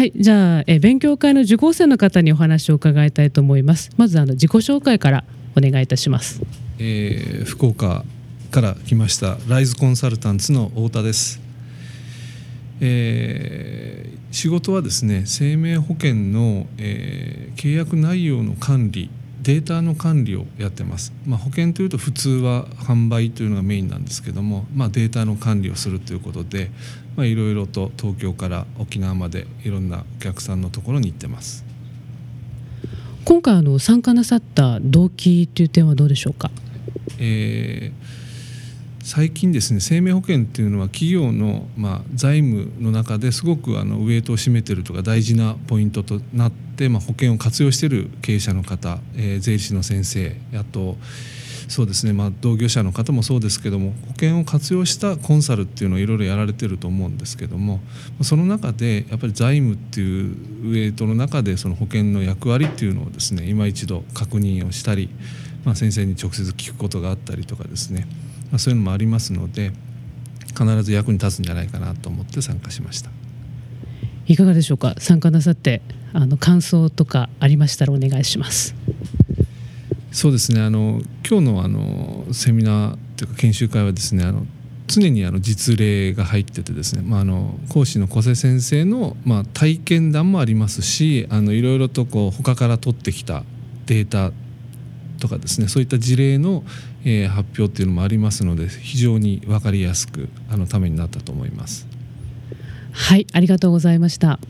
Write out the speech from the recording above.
はいじゃあえ勉強会の受講生の方にお話を伺いたいと思います。まずあの自己紹介からお願いいたします、えー、福岡から来ましたライズコンサルタンツの太田です、えー、仕事はですね生命保険の、えー、契約内容の管理データの管理をやってます、まあ、保険というと普通は販売というのがメインなんですけども、まあ、データの管理をするということでいろいろと東京から沖縄までいろんなお客さんのところに行ってます。今回あの参加なさった動機という点はどうでしょうか、えー最近ですね生命保険っていうのは企業の、まあ、財務の中ですごくあのウエイトを占めてるとか大事なポイントとなって、まあ、保険を活用している経営者の方、え、税理士の先生あとそうですね、まあ、同業者の方もそうですけども保険を活用したコンサルっていうのをいろいろやられてると思うんですけどもその中でやっぱり財務っていうウエイトの中でその保険の役割っていうのをですね今一度確認をしたり、まあ、先生に直接聞くことがあったりとかですね。まあ、そういうのもありますので必ず役に立つんじゃないかなと思って参加しました。いかがでしょうか？参加なさってあの感想とかありましたらお願いします。そうですね。あの今日のあのセミナーというか研修会はですねあの常にあの実例が入っててですね、まあ、あの講師の小瀬先生の、まあ、体験談もありますしあのいろいろとこう他から取ってきたデータとかですねそういった事例の、えー、発表っていうのもありますので非常に分かりやすくあのためになったと思います。はいありがとうございました。